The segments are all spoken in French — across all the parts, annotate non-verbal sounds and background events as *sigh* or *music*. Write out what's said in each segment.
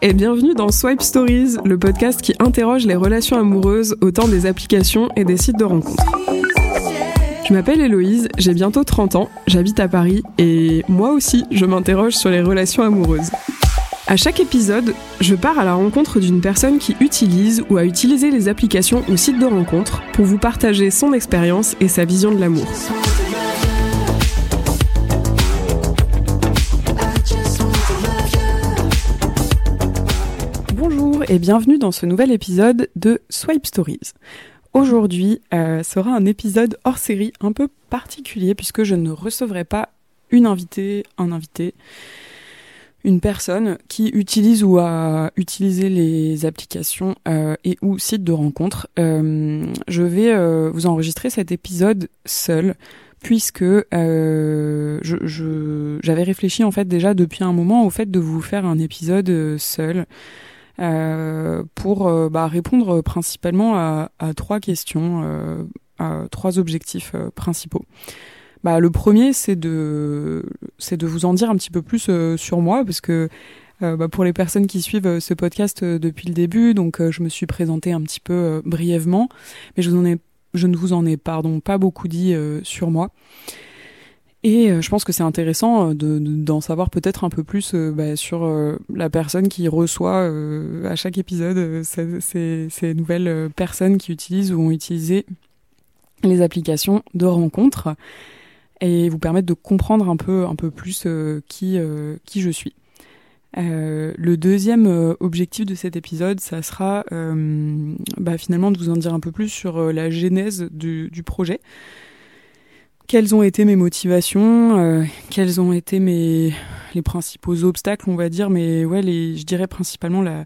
Et bienvenue dans Swipe Stories, le podcast qui interroge les relations amoureuses au temps des applications et des sites de rencontres. Je m'appelle Héloïse, j'ai bientôt 30 ans, j'habite à Paris et moi aussi je m'interroge sur les relations amoureuses. À chaque épisode, je pars à la rencontre d'une personne qui utilise ou a utilisé les applications ou sites de rencontres pour vous partager son expérience et sa vision de l'amour. Et bienvenue dans ce nouvel épisode de Swipe Stories. Aujourd'hui euh, sera un épisode hors série un peu particulier puisque je ne recevrai pas une invitée, un invité, une personne qui utilise ou a utilisé les applications euh, et ou sites de rencontres. Euh, je vais vous enregistrer cet épisode seul puisque j'avais réfléchi en fait déjà depuis un moment au fait de vous faire un épisode seul pour euh, bah, répondre principalement à, à trois questions, euh, à trois objectifs euh, principaux. Bah, le premier, c'est de, c'est de vous en dire un petit peu plus euh, sur moi, parce que euh, bah, pour les personnes qui suivent euh, ce podcast euh, depuis le début, donc euh, je me suis présentée un petit peu euh, brièvement, mais je, vous en ai, je ne vous en ai pardon pas beaucoup dit euh, sur moi. Et euh, je pense que c'est intéressant euh, de, de- d'en savoir peut-être un peu plus euh, bah, sur euh, la personne qui reçoit euh, à chaque épisode ces, ces- ces nouvelles personnes qui utilisent ou ont utilisé les applications de rencontres et vous permettre de comprendre un peu, un peu plus qui, qui je suis. Le deuxième objectif de cet épisode, ça sera bah, finalement de vous en dire un peu plus sur la genèse du, du projet. Quelles ont été mes motivations, euh, quels ont été mes les principaux obstacles, on va dire, mais ouais, les, je dirais principalement la,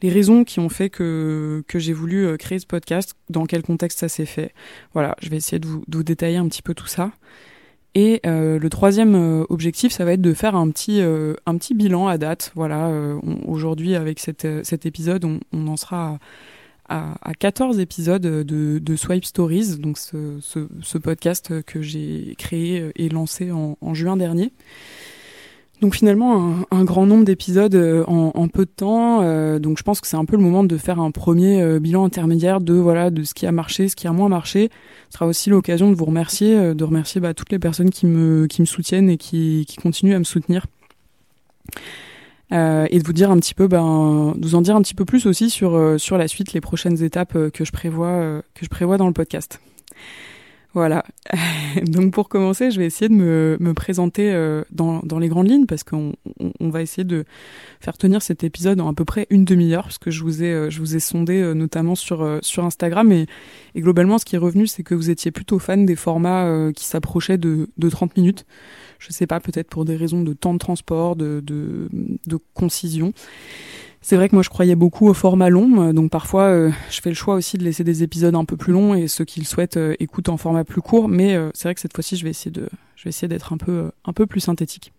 les raisons qui ont fait que, que j'ai voulu euh, créer ce podcast, dans quel contexte ça s'est fait. Voilà, je vais essayer de vous, détailler un petit peu tout ça. Et euh, le troisième objectif, ça va être de faire un petit, un petit bilan à date. Voilà, aujourd'hui avec cette, cet épisode, on, on en sera à, à, à 14 épisodes de, de Swipe Stories, donc ce, ce, ce podcast que j'ai créé et lancé en, en juin dernier. Donc finalement un, un grand nombre d'épisodes euh, en, en peu de temps. euh, donc je pense que c'est un peu le moment de faire un premier euh, bilan intermédiaire de voilà de ce qui a marché, ce qui a moins marché. Ce sera aussi l'occasion de vous remercier, euh, de remercier bah, toutes les personnes qui me qui me soutiennent et qui, qui continuent à me soutenir. Euh, et de vous dire un petit peu, ben, de vous en dire un petit peu plus aussi sur euh, sur la suite, les prochaines étapes euh, que je prévois euh, que je prévois dans le podcast. Voilà. *laughs* Donc pour commencer, je vais essayer de me, me présenter euh, dans, dans les grandes lignes parce qu'on on, va essayer de faire tenir cet épisode en à peu près une demi-heure parce que je vous ai euh, je vous ai sondé euh, notamment sur sur Instagram et, et globalement ce qui est revenu c'est que vous étiez plutôt fan des formats qui s'approchaient de, de 30 minutes. Je sais pas peut-être pour des raisons de temps de transport, de, de concision. C'est vrai que moi je croyais beaucoup au format long, euh, donc parfois euh, je fais le choix aussi de laisser des épisodes un peu plus longs et ceux qui le souhaitent euh, écoutent en format plus court. Mais c'est vrai que cette fois-ci je vais essayer de, je vais essayer d'être un peu, un peu plus synthétique.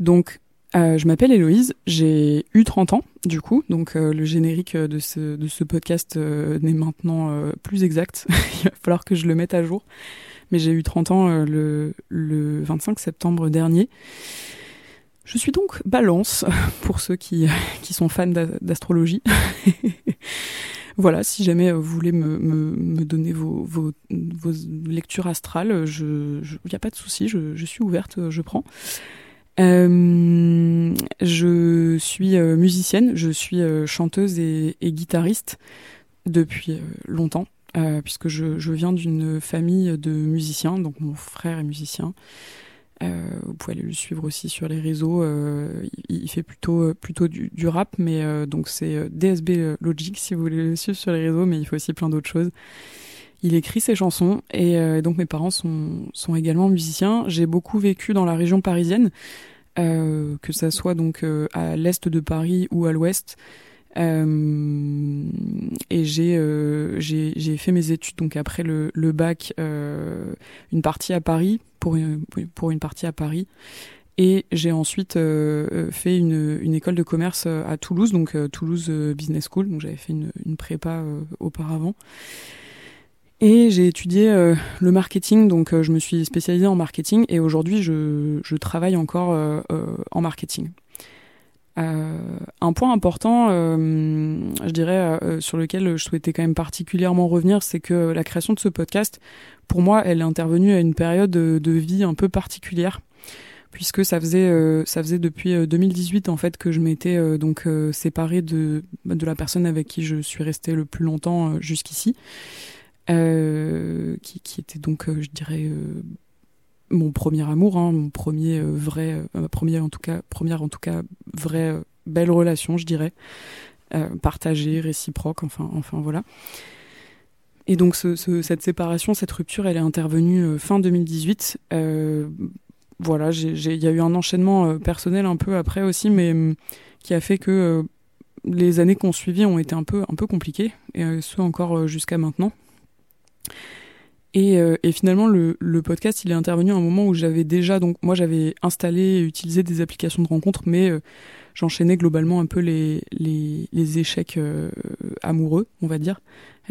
Donc je m'appelle Héloïse, j'ai eu 30 ans du coup, donc le générique de ce, podcast n'est maintenant plus exact. *laughs* Il va falloir que je le mette à jour. Mais j'ai eu 30 ans le, le 25 septembre dernier. Je suis donc balance *laughs* pour ceux qui, *laughs* qui sont fans d'a- d'astrologie. *laughs* voilà, si jamais vous voulez me, me, me donner vos, vos, vos lectures astrales, il n'y a pas de souci, je, suis ouverte, je prends. Euh, je suis euh, musicienne, je suis euh, chanteuse et, guitariste depuis longtemps, puisque je, je viens d'une famille de musiciens, donc mon frère est musicien. Euh, vous pouvez aller le suivre aussi sur les réseaux. Euh, il, fait plutôt euh, plutôt du, rap, mais donc c'est DSB Logic si vous voulez le suivre sur les réseaux, mais il fait aussi plein d'autres choses. Il écrit ses chansons et donc mes parents sont sont également musiciens. J'ai beaucoup vécu dans la région parisienne, que ça soit donc à l'est de Paris ou à l'ouest. Et j'ai j'ai fait mes études donc après le, bac une partie à Paris pour une, partie à Paris. Et j'ai ensuite euh, fait une, école de commerce euh, à Toulouse donc euh, Toulouse euh, Business School. Donc j'avais fait une, prépa euh, auparavant. Et j'ai étudié euh, le marketing. Donc euh, je me suis spécialisée en marketing. Et aujourd'hui je, travaille encore euh, euh, en marketing un point important, je dirais, sur lequel je souhaitais quand même particulièrement revenir, c'est que la création de ce podcast, pour moi, elle est intervenue à une période de vie un peu particulière puisque ça faisait euh, ça faisait depuis 2018 euh, en fait que je m'étais euh, donc séparée de de la personne avec qui je suis restée le plus longtemps jusqu'ici qui, qui était donc je dirais mon premier amour hein, mon premier vrai ma première en tout cas première en tout cas vraie belle relation je dirais. Partagée réciproque enfin enfin voilà. Et donc ce, cette séparation, cette rupture, elle est intervenue fin 2018 voilà, il y a eu un enchaînement euh, personnel un peu après aussi, mais hum, qui a fait que euh, les années qu'on suivi ont été un peu, un peu compliquées, et euh, ce encore jusqu'à maintenant. Et, et, finalement, le, le, podcast, il est intervenu à un moment où j'avais déjà, donc moi j'avais installé et utilisé des applications de rencontres, mais j'enchaînais globalement un peu les, les, les échecs amoureux, on va dire.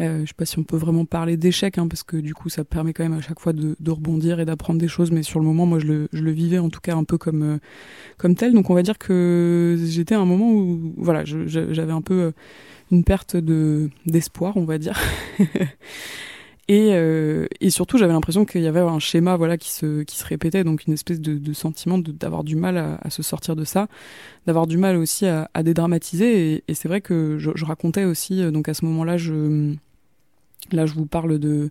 Euh, je sais pas si on peut vraiment parler d'échec, hein, parce que du coup, ça permet quand même à chaque fois de, de rebondir et d'apprendre des choses. Mais sur le moment, moi, je le, je le vivais en tout cas un peu comme euh, comme tel. Donc, on va dire que j'étais à un moment où, voilà, j'avais un peu euh, une perte de d'espoir, on va dire. *laughs* Et, euh, et surtout, j'avais l'impression qu'il y avait un schéma voilà qui se qui se répétait, donc une espèce de, de sentiment d'avoir du mal à, à, se sortir de ça, d'avoir du mal aussi à, à dédramatiser. Et, et c'est vrai que je, je, racontais aussi, donc à ce moment-là, je Là, je vous parle de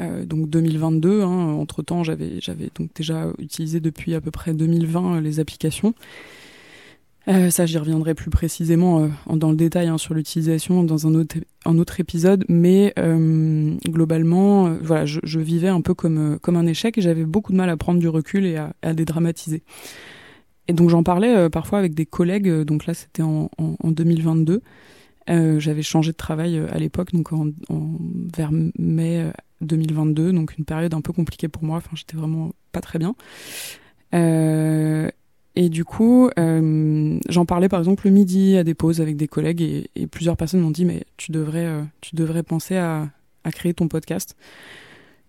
euh, donc 2022. Hein. Entre temps, j'avais j'avais donc déjà utilisé depuis à peu près 2020 euh, les applications. Euh, ça, j'y reviendrai plus précisément euh, dans le détail hein, sur l'utilisation dans un autre un autre épisode, mais euh, globalement, voilà, je, vivais un peu comme comme un échec et j'avais beaucoup de mal à prendre du recul et à, à dédramatiser. Et donc j'en parlais parfois avec des collègues. Donc là, c'était en, en, en 2022. Euh, j'avais changé de travail à l'époque, donc en, vers mai 2022, euh, donc une période un peu compliquée pour moi. Enfin, j'étais vraiment pas très bien. Et du coup, euh, j'en parlais par exemple le midi à des pauses avec des collègues et, plusieurs personnes m'ont dit mais tu devrais, tu devrais penser à, créer ton podcast.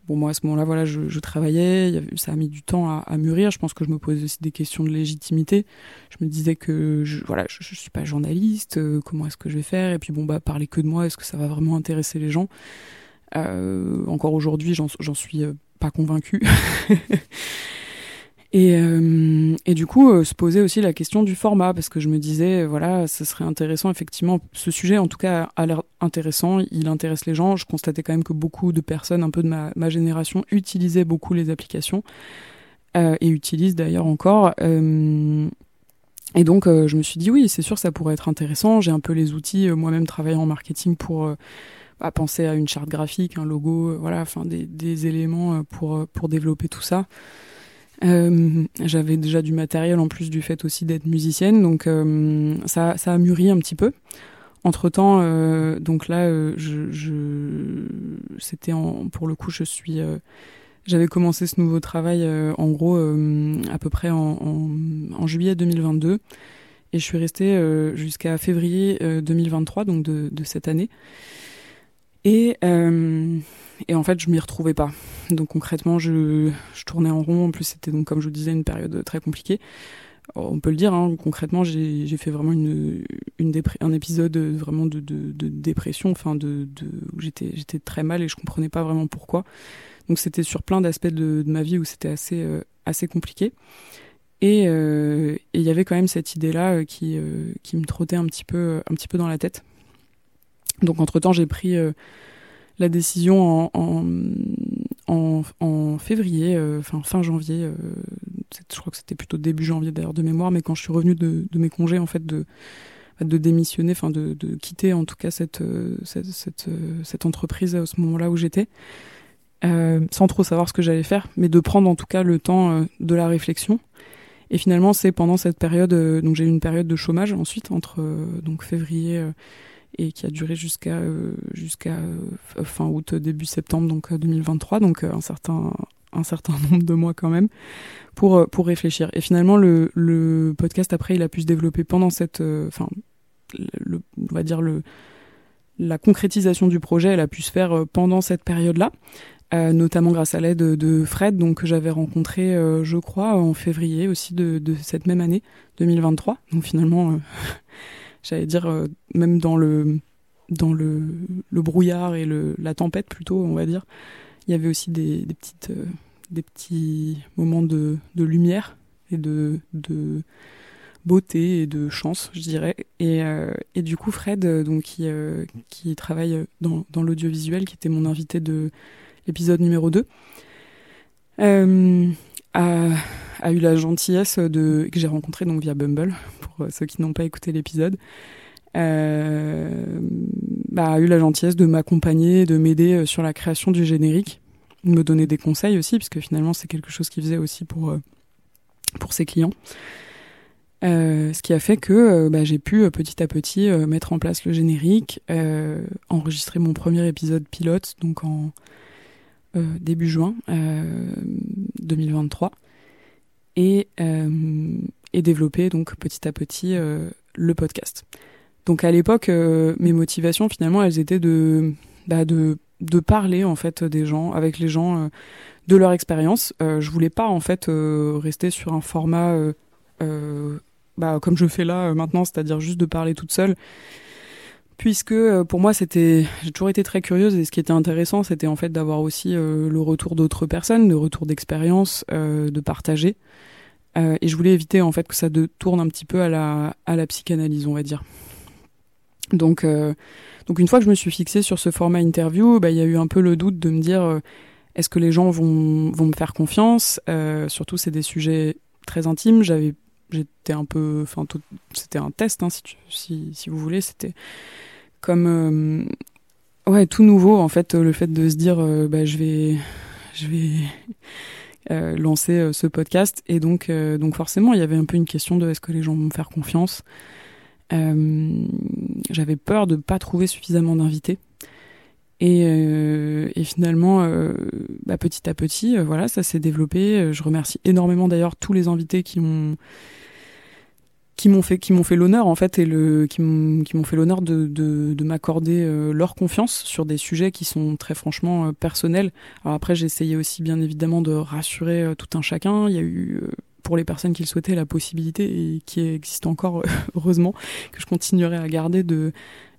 Bon, moi, à ce moment-là, voilà, je, travaillais, ça a mis du temps à, mûrir. Je pense que je me posais aussi des questions de légitimité. Je me disais que, voilà, je, je suis pas journaliste, euh, comment est-ce que je vais faire? Et puis, bon, bah, parler que de moi, est-ce que ça va vraiment intéresser les gens? Euh, Encore aujourd'hui, j'en suis euh, pas convaincue. *laughs* Et, euh, et du coup, euh, se poser aussi la question du format, parce que je me disais, euh, voilà, ce serait intéressant, effectivement, ce sujet, en tout cas, a l'air intéressant, il intéresse les gens. Je constatais quand même que beaucoup de personnes, un peu de ma, génération, utilisaient beaucoup les applications, et utilisent d'ailleurs encore. Et donc, je me suis dit, oui, c'est sûr, ça pourrait être intéressant. J'ai un peu les outils, moi-même travaillant en marketing, pour à penser à une charte graphique, un logo, voilà, enfin, des, des éléments pour, pour développer tout ça. Euh, j'avais déjà du matériel en plus du fait aussi d'être musicienne, donc euh, ça, a mûri un petit peu. Entre temps, euh, donc là, je, je c'était pour le coup, je suis, j'avais commencé ce nouveau travail en gros à peu près en, juillet 2022 et je suis restée jusqu'à février 2023, donc de, de cette année. Et et en fait, je m'y retrouvais pas. Donc concrètement, je, je tournais en rond. En plus, c'était donc, comme je vous disais, une période très compliquée. On peut le dire, hein, concrètement, j'ai fait vraiment une, une un épisode vraiment de, de, dépression, enfin de, où j'étais très mal et je comprenais pas vraiment pourquoi. Donc c'était sur plein d'aspects de, ma vie où c'était assez euh, assez compliqué. Et il euh, y avait quand même cette idée là euh, qui euh, qui me trottait un petit peu un petit peu dans la tête. Donc entre temps, j'ai pris euh, la décision en, en, en, février, euh, enfin fin janvier, euh, je crois que c'était plutôt début janvier d'ailleurs de mémoire, mais quand je suis revenue de, mes congés, en fait, de, de démissionner, enfin de, de quitter en tout cas cette, euh, cette, cette, cette entreprise à ce moment-là où j'étais, sans trop savoir ce que j'allais faire, mais de prendre en tout cas le temps de la réflexion. Et finalement, c'est pendant cette période, donc j'ai eu une période de chômage ensuite entre donc février et qui a duré jusqu'à euh, euh, fin août début septembre donc 2023 euh, donc un certain un certain *laughs* nombre de mois quand même pour pour réfléchir et finalement le podcast après il a pu se développer pendant cette enfin on va dire la concrétisation du projet, elle a pu se faire pendant cette période-là. notamment grâce à l'aide de, Fred, donc que j'avais rencontré, je crois, en février aussi de, cette même année, 2023. Donc finalement, *laughs* j'allais dire même dans le dans le, brouillard et le, la tempête plutôt, on va dire, il y avait aussi des, petites des petits moments de, lumière et de, de beauté et de chance, je dirais. Et, euh, et du coup, Fred, euh, donc, qui, euh, qui travaille dans, dans l'audiovisuel, qui était mon invité de l'épisode numéro 2, a, a, eu la gentillesse de, que j'ai rencontré donc via Bumble, pour ceux qui n'ont pas écouté l'épisode, euh, bah, a eu la gentillesse de m'accompagner, de m'aider sur la création du générique, de me donner des conseils aussi, puisque finalement c'est quelque chose qu'il faisait aussi pour, pour ses clients. Euh, ce qui a fait que euh, bah, j'ai pu euh, petit à petit mettre en place le générique, enregistrer mon premier épisode pilote, donc en début juin 2023, et, et développer donc petit à petit le podcast. Donc à l'époque, mes motivations finalement, elles étaient de, bah, de de parler en fait des gens avec les gens de leur expérience. je voulais pas en fait rester sur un format bah, comme je fais là euh, maintenant, c'est-à-dire juste de parler toute seule. Puisque euh, pour moi, c'était, j'ai toujours été très curieuse et ce qui était intéressant, c'était en fait d'avoir aussi euh, le retour d'autres personnes, le retour d'expérience, de partager. et je voulais éviter en fait que ça tourne un petit peu à la, à la psychanalyse, on va dire. Donc, donc une fois que je me suis fixée sur ce format interview, bah, il y a eu un peu le doute de me dire est-ce que les gens vont, vont me faire confiance? Surtout, c'est des sujets très intimes. J'avais j'étais un peu, enfin, c'était un test, hein, si, si, si, vous voulez, c'était comme, euh, ouais, tout nouveau en fait, le fait de se dire, euh, bah, je vais, je vais euh, lancer ce podcast, et donc, donc forcément, il y avait un peu une question de est-ce que les gens vont me faire confiance. J'avais peur de pas trouver suffisamment d'invités. Et, et, finalement, bah, petit à petit, voilà, ça s'est développé. Je remercie énormément d'ailleurs tous les invités qui ont qui m'ont fait qui m'ont fait l'honneur en fait et le qui m'ont fait l'honneur de, de, de m'accorder euh, leur confiance sur des sujets qui sont très franchement euh, personnels. Alors après j'ai essayé aussi bien évidemment de rassurer euh, tout un chacun. Il y a eu pour les personnes qui le souhaitaient la possibilité et qui existe encore *laughs* heureusement que je continuerai à garder de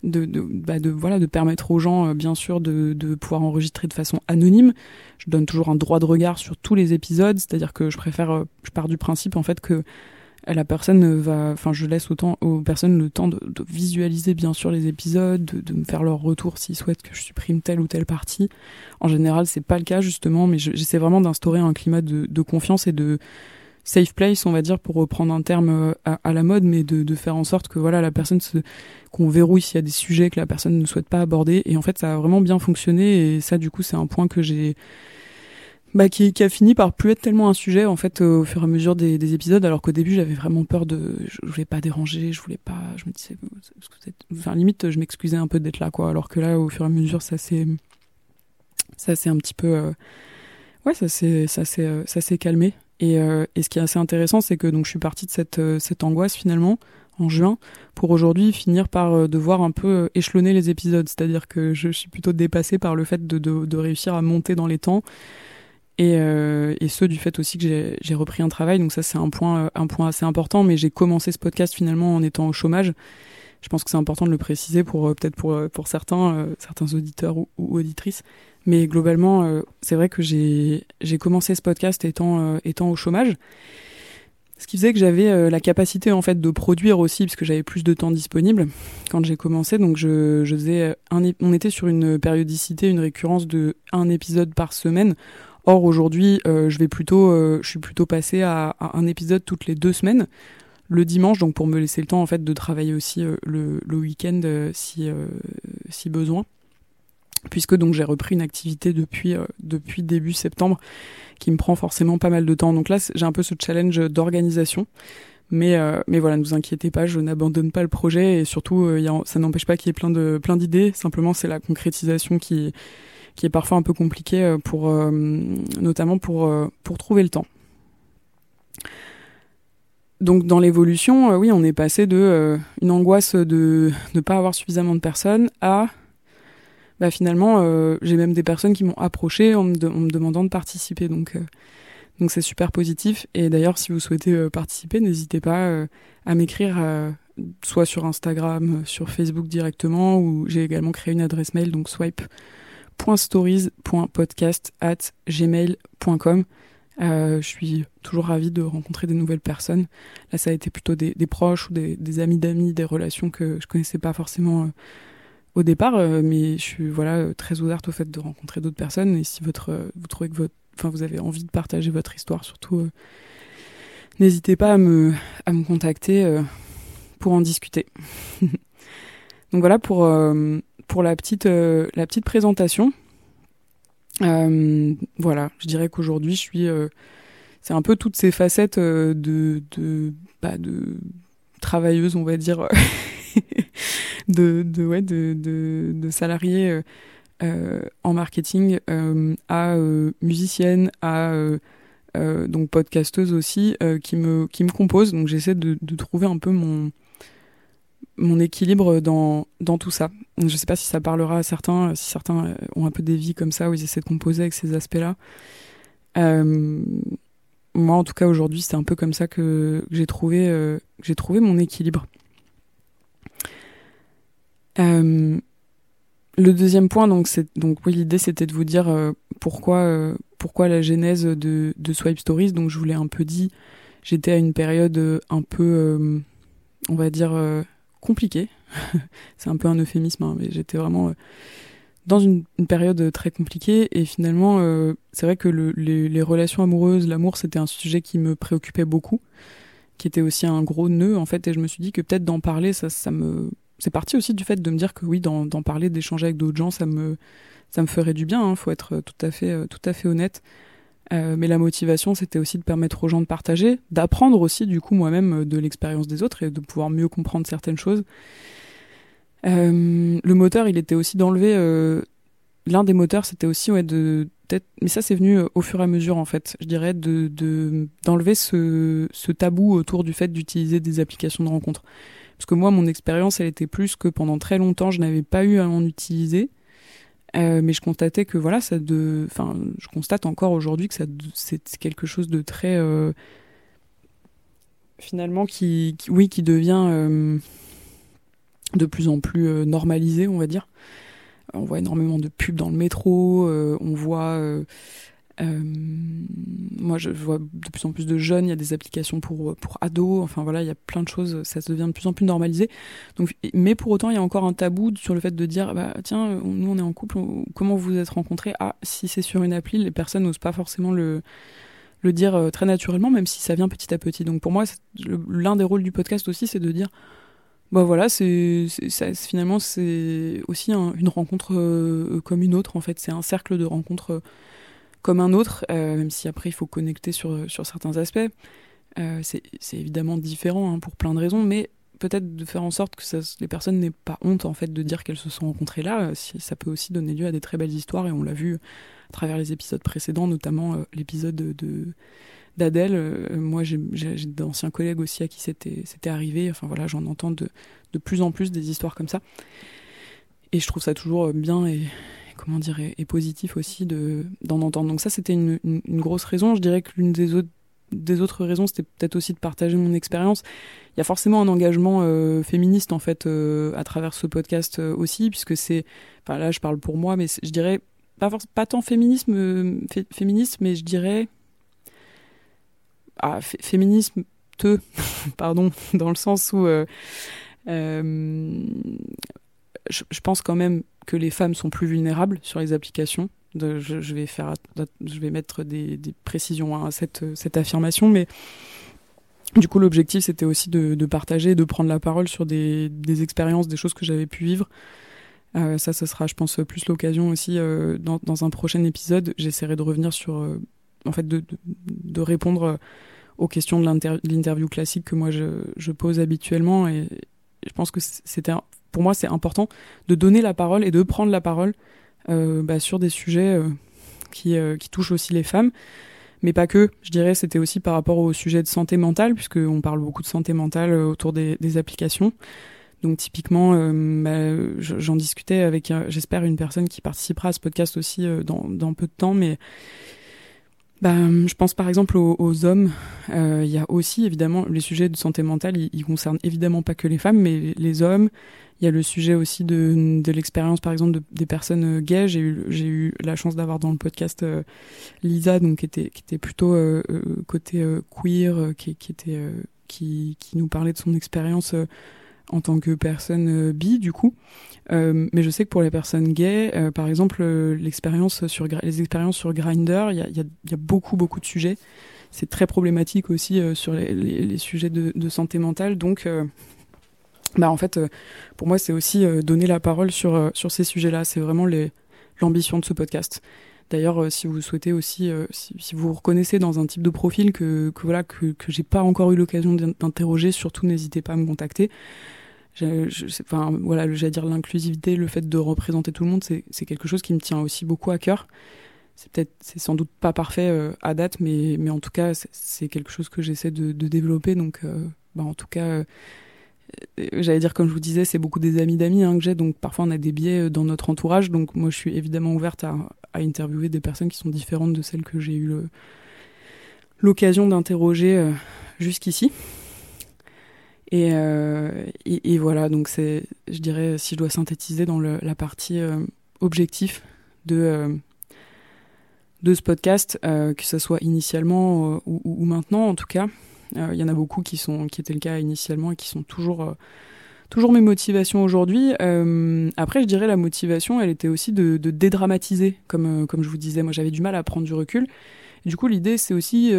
de, de, bah de voilà de permettre aux gens bien sûr de, de pouvoir enregistrer de façon anonyme. Je donne toujours un droit de regard sur tous les épisodes, c'est-à-dire que je préfère je pars du principe en fait que la personne va, enfin, je laisse autant aux personnes le temps de, visualiser bien sûr les épisodes, de, me faire leur retour s'ils souhaitent que je supprime telle ou telle partie. En général, c'est pas le cas justement, mais j'essaie vraiment d'instaurer un climat de, confiance et de safe place, on va dire, pour reprendre un terme euh, à, la mode, mais de, faire en sorte que voilà la personne qu'on verrouille s'il y a des sujets que la personne ne souhaite pas aborder. Et en fait, ça a vraiment bien fonctionné. Et ça, du coup, c'est un point que j'ai bah, qui, qui, a fini par plus être tellement un sujet en fait au fur et à mesure des, des épisodes alors qu'au début j'avais vraiment peur de je, voulais pas déranger je voulais pas je me disais enfin limite je m'excusais un peu d'être là quoi alors que là au fur et à mesure ça s'est ça s'est un petit peu euh, ouais ça ça s'est euh, ça s'est calmé et, euh, et ce qui est assez intéressant c'est que donc je suis partie de cette cette angoisse finalement en juin pour aujourd'hui finir par devoir un peu échelonner les épisodes. C'est-à-dire que je suis plutôt dépassée par le fait de, de, réussir à monter dans les temps. Et, euh, et ce du fait aussi que j'ai repris un travail. Donc ça c'est un point euh, un point assez important. Mais j'ai commencé ce podcast finalement en étant au chômage. Je pense que c'est important de le préciser pour euh, peut-être pour pour certains certains auditeurs ou, auditrices mais globalement c'est vrai que j'ai commencé ce podcast étant étant au chômage. Ce qui faisait que j'avais la capacité en fait de produire aussi parce que j'avais plus de temps disponible quand j'ai commencé. Donc je, je faisais un on était sur une périodicité une récurrence de un épisode par semaine. Or aujourd'hui, euh, je vais plutôt, euh, je suis plutôt passé à, un épisode toutes les deux semaines, le dimanche, donc pour me laisser le temps en fait de travailler aussi euh, le, le week-end si si besoin. Puisque donc j'ai repris une activité depuis depuis début septembre qui me prend forcément pas mal de temps. Donc là, j'ai un peu ce challenge d'organisation. Mais, mais voilà, ne vous inquiétez pas, je n'abandonne pas le projet et surtout, ça n'empêche pas qu'il y ait plein de plein d'idées. Simplement, c'est la concrétisation qui, qui est parfois un peu compliqué euh, pour, euh, notamment pour, euh, pour trouver le temps. Donc dans l'évolution, oui, on est passé de une angoisse de ne pas avoir suffisamment de personnes à bah finalement, euh, j'ai même des personnes qui m'ont approché en me, demandant de participer. Donc, euh, donc c'est super positif. Et d'ailleurs, si vous souhaitez euh, participer, n'hésitez pas à m'écrire, soit sur Instagram, sur Facebook directement, ou j'ai également créé une adresse mail, donc swipe.stories.podcast at gmail.com. je suis toujours ravie de rencontrer des nouvelles personnes. Là, ça a été plutôt des, proches ou des, des amis d'amis, des relations que je connaissais pas forcément au départ, euh, mais je suis voilà euh, très ouverte au fait de rencontrer d'autres personnes. Et si votre, euh, vous trouvez que votre, enfin vous avez envie de partager votre histoire, surtout, n'hésitez pas à me, à me contacter pour en discuter. *laughs* Donc voilà pour pour la petite la petite présentation. voilà, je dirais qu'aujourd'hui je suis c'est un peu toutes ces facettes de de bah, de travailleuse, on va dire *laughs* *laughs* de, ouais, de, de, salariés euh, euh en marketing euh, à musicienne, à donc podcasteuse aussi, qui, me, qui me compose. Donc j'essaie de, de trouver un peu mon, mon équilibre dans, dans tout ça. Je sais pas si ça parlera à certains, si certains ont un peu des vies comme ça, où ils essaient de composer avec ces aspects-là. Moi, en tout cas, aujourd'hui, c'est un peu comme ça que, j'ai trouvé, j'ai trouvé mon équilibre. Euh, le deuxième point, donc, c'est donc oui, l'idée c'était de vous dire euh, pourquoi euh, pourquoi la genèse de, de Swipe Stories. Donc je vous l'ai un peu dit, j'étais à une période un peu, on va dire compliquée. *laughs* c'est un peu un euphémisme, hein, mais j'étais vraiment dans une, une, période très compliquée et finalement c'est vrai que le, les, les, relations amoureuses, l'amour, c'était un sujet qui me préoccupait beaucoup, qui était aussi un gros nœud en fait, et je me suis dit que peut-être d'en parler, ça, ça me c'est parti aussi du fait de me dire que oui, d'en parler, d'échanger avec d'autres gens, ça me, ferait du bien. Hein, faut être tout à fait, euh, tout à fait honnête. Euh, mais la motivation, c'était aussi de permettre aux gens de partager, d'apprendre aussi du coup moi-même euh, de l'expérience des autres et de pouvoir mieux comprendre certaines choses. Euh, le moteur, il était aussi d'enlever. Euh, L'un des moteurs, c'était aussi ouais, de mais ça c'est venu au fur et à mesure en fait. Je dirais de d'enlever ce, ce tabou autour du fait d'utiliser des applications de rencontre. Parce que moi, mon expérience, elle était plus que pendant très longtemps, je n'avais pas eu à en utiliser. Euh, mais je constatais que voilà, ça de, enfin, je constate encore aujourd'hui que ça, c'est quelque chose de très, euh, finalement, qui, oui, qui devient euh, de plus en plus normalisé, on va dire. On voit énormément de pubs dans le métro, on voit euh, moi, je vois de plus en plus de jeunes. Il y a des applications pour pour ados. Enfin voilà, il y a plein de choses. Ça se devient de plus en plus normalisé. Donc, mais pour autant, il y a encore un tabou sur le fait de dire, bah tiens, nous on est en couple. Comment vous vous êtes rencontrés? Ah, si c'est sur une appli, les personnes n'osent pas forcément le le dire euh, très naturellement, même si ça vient petit à petit. Donc pour moi, l'un des rôles du podcast aussi, c'est de dire bah voilà, c'est finalement c'est aussi une rencontre euh, comme une autre en fait. C'est un cercle de rencontres comme un autre, euh, même si après il faut connecter sur, sur certains aspects. Euh, c'est évidemment différent hein, pour plein de raisons, mais peut-être de faire en sorte que les personnes n'aient pas honte en fait de dire qu'elles se sont rencontrées là. Euh, si, ça peut aussi donner lieu à des très belles histoires et on l'a vu à travers les épisodes précédents, notamment l'épisode de d'Adèle. moi, j'ai d'anciens collègues aussi à qui c'était arrivé. Enfin voilà, j'en entends de, de plus en plus des histoires comme ça. Et je trouve ça toujours bien et, comment dire, est, positif aussi de d'en entendre. Donc ça, c'était une, grosse raison. Je dirais que l'une des autres des autres raisons, c'était peut-être aussi de partager mon expérience. Il y a forcément un engagement euh, féministe en fait euh, à travers ce podcast euh, aussi, puisque c'est, enfin là je parle pour moi, mais je dirais pas pas tant féminisme, féministe, mais je dirais ah, féminisme te, *laughs* pardon, dans le sens où je, pense quand même que les femmes sont plus vulnérables sur les applications. Je, vais faire, je vais mettre des, précisions à cette, affirmation, mais du coup, l'objectif, c'était aussi de, partager, de prendre la parole sur des, expériences, des choses que j'avais pu vivre. Euh, ça, ce sera, je pense, plus l'occasion aussi euh, dans, un prochain épisode. J'essaierai de revenir sur, euh, en fait, de, répondre aux questions de l'interview classique que moi je, je, pose habituellement. Et je pense que c'était pour moi, c'est important de donner la parole et de prendre la parole euh, bah, sur des sujets euh, qui, euh, qui touchent aussi les femmes. Mais pas que, je dirais, c'était aussi par rapport au sujet de santé mentale, puisqu'on parle beaucoup de santé mentale autour des, des applications. Donc typiquement, bah, j'en discutais avec, j'espère, une personne qui participera à ce podcast aussi dans, dans peu de temps, mais bah, je pense par exemple aux, hommes. Euh, il y a aussi évidemment les sujets de santé mentale. Ils, concernent évidemment pas que les femmes, mais les hommes. Il y a le sujet aussi de, de l'expérience, par exemple, de, des personnes gays. J'ai eu, j'ai eu la chance d'avoir dans le podcast euh, Lisa, donc qui était, qui était plutôt euh, côté queer, qui, qui était, qui, qui nous parlait de son expérience en tant que personne euh, bi du coup. Euh, mais je sais que pour les personnes gays, euh, par exemple, l'expérience sur les expériences sur Grinder, il y a, beaucoup beaucoup de sujets. C'est très problématique aussi sur les, sujets de, santé mentale. Donc, bah en fait, pour moi, c'est aussi donner la parole sur sur ces sujets-là. C'est vraiment l'ambition de ce podcast. D'ailleurs, si vous souhaitez aussi, si, si, vous vous reconnaissez dans un type de profil que, que voilà que, que j'ai pas encore eu l'occasion d'interroger, surtout n'hésitez pas à me contacter je, enfin voilà, j'allais dire l'inclusivité, le fait de représenter tout le monde, c'est quelque chose qui me tient aussi beaucoup à cœur. C'est peut-être, c'est sans doute pas parfait euh, à date, mais mais en tout cas, c'est quelque chose que j'essaie de, de, développer. Donc, euh, bah, en tout cas, euh, j'allais dire comme je vous disais, c'est beaucoup des amis d'amis hein, que j'ai, donc parfois on a des biais dans notre entourage. Donc moi, je suis évidemment ouverte à, à interviewer des personnes qui sont différentes de celles que j'ai eu l'occasion d'interroger jusqu'ici. Euh, et, voilà, donc c'est, je dirais, si je dois synthétiser dans la partie euh, objectif de, euh, de ce podcast, que ce soit initialement ou, maintenant en tout cas. Il y en a beaucoup qui, sont, qui étaient le cas initialement et qui sont toujours, toujours mes motivations aujourd'hui. après, je dirais la motivation, elle était aussi de, dédramatiser, comme, comme je vous disais. Moi, j'avais du mal à prendre du recul. Du coup, l'idée, c'est aussi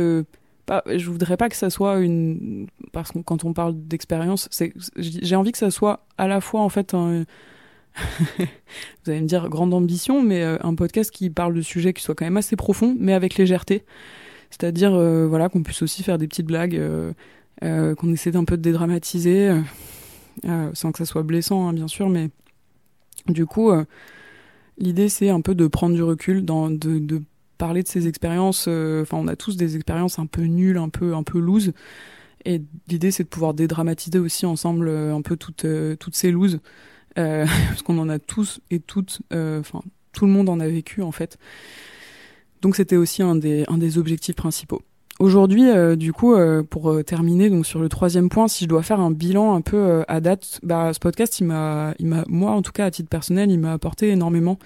pas, je voudrais pas que ça soit une parce que quand on parle d'expérience, c'est j'ai envie que ça soit à la fois en fait un *laughs* vous allez me dire grande ambition, mais euh, un podcast qui parle de sujets qui soient quand même assez profonds, mais avec légèreté. C'est-à-dire euh, voilà qu'on puisse aussi faire des petites blagues, euh, qu'on essaie d'un peu de dédramatiser, sans que ça soit blessant hein, bien sûr, mais du coup l'idée c'est un peu de prendre du recul, dans, de, de parler de ces expériences. Euh, enfin, on a tous des expériences un peu nulles, un peu un peu loose. Et l'idée, c'est de pouvoir dédramatiser aussi ensemble euh, un peu toutes euh, toutes ces looses, *laughs* parce qu'on en a tous et toutes. Enfin, tout le monde en a vécu en fait. Donc, c'était aussi un des un des objectifs principaux. Aujourd'hui, du coup, pour terminer, donc sur le troisième point, si je dois faire un bilan un peu à date, bah, ce podcast, il m'a, il m'a, moi en tout cas à titre personnel, il m'a apporté énormément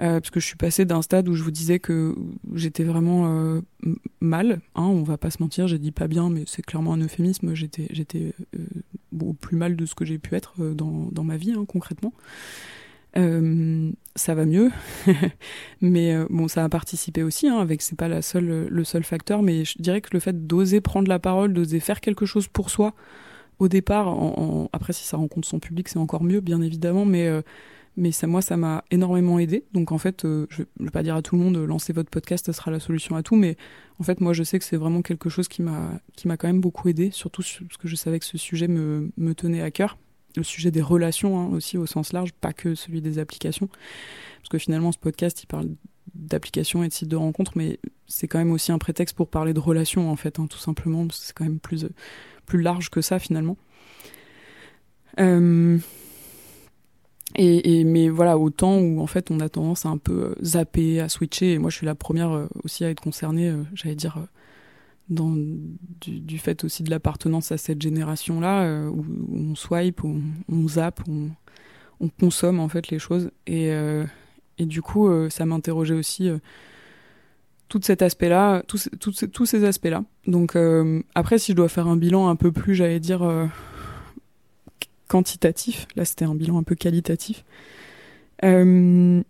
euh, parce que je suis passée d'un stade où je vous disais que j'étais vraiment euh, mal. Hein, on va pas se mentir, j'ai dit pas bien, mais c'est clairement un euphémisme. J'étais, j'étais euh, plus mal de ce que j'ai pu être euh, dans, dans ma vie, hein, concrètement. Ça va mieux, *laughs* mais bon, ça a participé aussi. Hein, avec c'est pas la seule, le seul facteur, mais je dirais que le fait d'oser prendre la parole, d'oser faire quelque chose pour soi, au départ, après si ça rencontre son public, c'est encore mieux, bien évidemment, mais mais ça, moi, ça m'a énormément aidé. Donc en fait, euh, je ne vais pas dire à tout le monde, lancez votre podcast, ça sera la solution à tout. Mais en fait, moi, je sais que c'est vraiment quelque chose qui m'a quand même beaucoup aidé, surtout parce que je savais que ce sujet me, me tenait à cœur. Le sujet des relations hein, aussi au sens large, pas que celui des applications. Parce que finalement, ce podcast, il parle d'applications et de sites de rencontres, mais c'est quand même aussi un prétexte pour parler de relations, en fait, hein, tout simplement. C'est quand même plus, plus large que ça, finalement. Euh, et, et, mais voilà, au temps où en fait on a tendance à un peu euh, zapper, à switcher, et moi je suis la première euh, aussi à être concernée, euh, j'allais dire, dans, du, du, fait aussi de l'appartenance à cette génération-là, où, on swipe, où on, on zappe, on, on, consomme en fait les choses. Et, et du coup, ça m'interrogeait aussi tout cet aspect-là, tous, tous, tous ces aspects-là. Donc après, si je dois faire un bilan un peu plus, j'allais dire quantitatif. Là, c'était un bilan un peu qualitatif. Euh,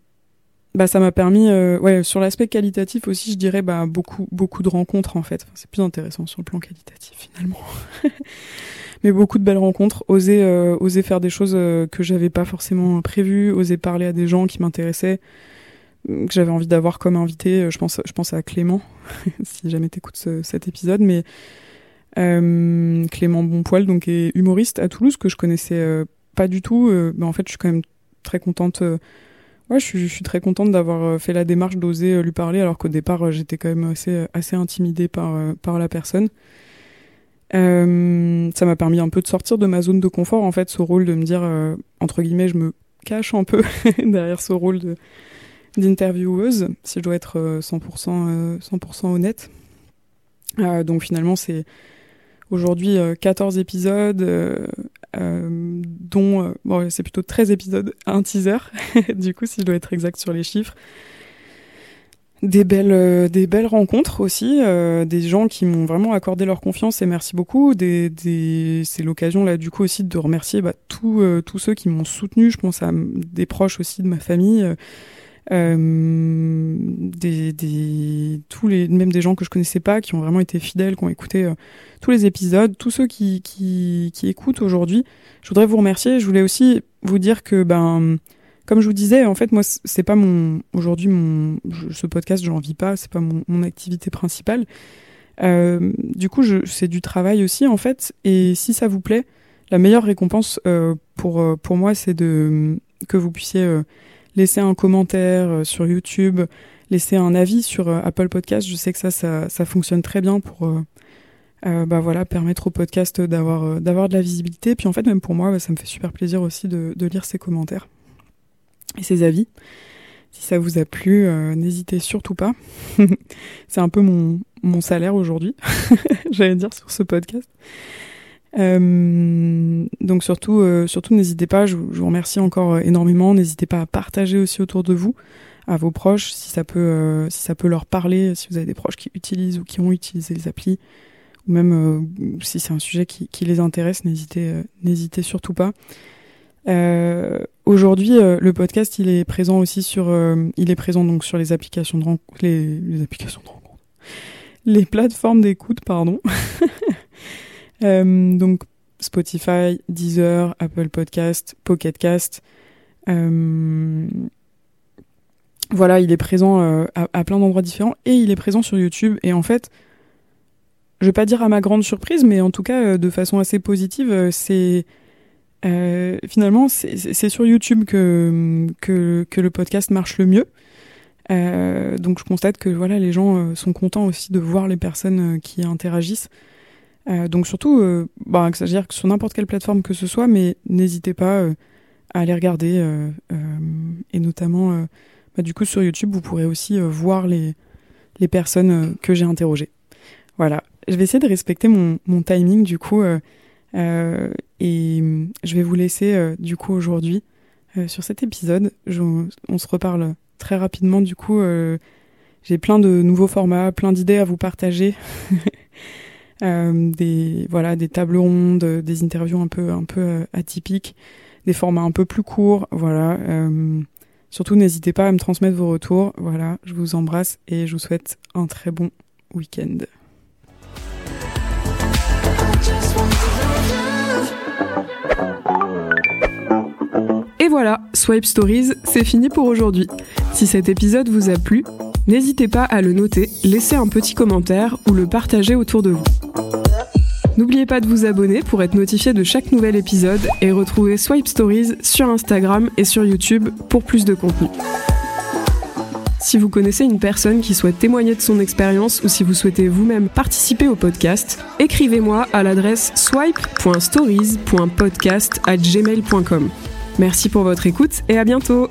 bah, ça m'a permis, euh, ouais, sur l'aspect qualitatif aussi, je dirais, bah, beaucoup, beaucoup de rencontres en fait. C'est plus intéressant sur le plan qualitatif finalement. *laughs* Mais beaucoup de belles rencontres, oser, euh, oser faire des choses que j'avais pas forcément prévues, oser parler à des gens qui m'intéressaient, que j'avais envie d'avoir comme invité. Je pense, je pense à Clément, *laughs* si jamais t'écoutes ce, cet épisode, mais Clément Bonpoil, donc est humoriste à Toulouse que je connaissais euh, pas du tout. Euh, mais en fait, je suis quand même très contente. ouais, je suis, très contente d'avoir fait la démarche d'oser lui parler, alors qu'au départ, j'étais quand même assez, assez intimidée par, par la personne. Euh, ça m'a permis un peu de sortir de ma zone de confort, en fait, ce rôle de me dire, euh, entre guillemets, je me cache un peu *laughs* derrière ce rôle d'intervieweuse, si je dois être 100%, 100% honnête. donc finalement, c'est aujourd'hui 14 épisodes, dont, bon, c'est plutôt 13 épisodes, un teaser, *laughs* du coup, si je dois être exact sur les chiffres. Des belles euh, des belles rencontres aussi euh, des gens qui m'ont vraiment accordé leur confiance et merci beaucoup. C'est l'occasion là du coup aussi de remercier bah, tous euh, tous ceux qui m'ont soutenu. Je pense à des proches aussi de ma famille des, des tous les même des gens que je connaissais pas qui ont vraiment été fidèles qui ont écouté tous les épisodes tous ceux qui qui, écoutent aujourd'hui je voudrais vous remercier je voulais aussi vous dire que ben comme je vous disais, en fait, moi, c'est pas mon aujourd'hui mon ce podcast, j'en vis pas, c'est pas mon, activité principale. Euh, du coup, c'est du travail aussi, en fait. Et si ça vous plaît, la meilleure récompense euh, pour euh, pour moi, c'est de que vous puissiez euh, laisser un commentaire euh, sur YouTube, laisser un avis sur Apple Podcast. Je sais que ça, ça, ça fonctionne très bien pour bah voilà permettre au podcast d'avoir d'avoir de la visibilité. Puis en fait, même pour moi, bah, ça me fait super plaisir aussi de, de lire ces commentaires et ses avis. Si ça vous a plu, euh, n'hésitez surtout pas. *laughs* c'est un peu mon, mon salaire aujourd'hui, *laughs* j'allais dire, sur ce podcast. Euh, donc surtout, euh, surtout n'hésitez pas, je, vous remercie encore énormément. N'hésitez pas à partager aussi autour de vous, à vos proches, si ça peut, si ça peut leur parler, si vous avez des proches qui utilisent ou qui ont utilisé les applis, ou même si c'est un sujet qui, qui les intéresse, n'hésitez, n'hésitez surtout pas. Euh, Aujourd'hui, euh, le podcast, il est présent aussi sur, euh, il est présent donc sur les applications de rencontre, les, les applications de rencontre, les plateformes d'écoute, pardon. *laughs* euh, donc Spotify, Deezer, Apple Podcast, Pocket Cast. Euh, voilà, il est présent à, à, plein d'endroits différents et il est présent sur YouTube. Et en fait, je vais pas dire à ma grande surprise, mais en tout cas de façon assez positive, c'est euh, finalement, c'est sur YouTube que, le podcast marche le mieux. Euh, donc je constate que voilà, les gens euh, sont contents aussi de voir les personnes euh, qui interagissent. Euh, donc surtout, euh, bah, que ça veut dire que sur n'importe quelle plateforme que ce soit, mais n'hésitez pas à aller regarder. et notamment, bah, du coup sur YouTube, vous pourrez aussi voir les, les personnes que j'ai interrogées. Voilà, je vais essayer de respecter mon, mon timing du coup. Euh, et je vais vous laisser euh, du coup aujourd'hui euh, sur cet épisode. On se reparle très rapidement du coup. J'ai plein de nouveaux formats, plein d'idées à vous partager. *laughs* des voilà des tables rondes, des interviews un peu un peu atypiques, des formats un peu plus courts. Voilà. surtout n'hésitez pas à me transmettre vos retours. Voilà, je vous embrasse et je vous souhaite un très bon week-end. Et voilà, Swipe Stories, c'est fini pour aujourd'hui. Si cet épisode vous a plu, n'hésitez pas à le noter, laisser un petit commentaire ou le partager autour de vous. N'oubliez pas de vous abonner pour être notifié de chaque nouvel épisode et retrouver Swipe Stories sur Instagram et sur YouTube pour plus de contenu. Si vous connaissez une personne qui souhaite témoigner de son expérience ou si vous souhaitez vous-même participer au podcast, écrivez-moi à l'adresse swipe.stories.podcast@gmail.com. Merci pour votre écoute et à bientôt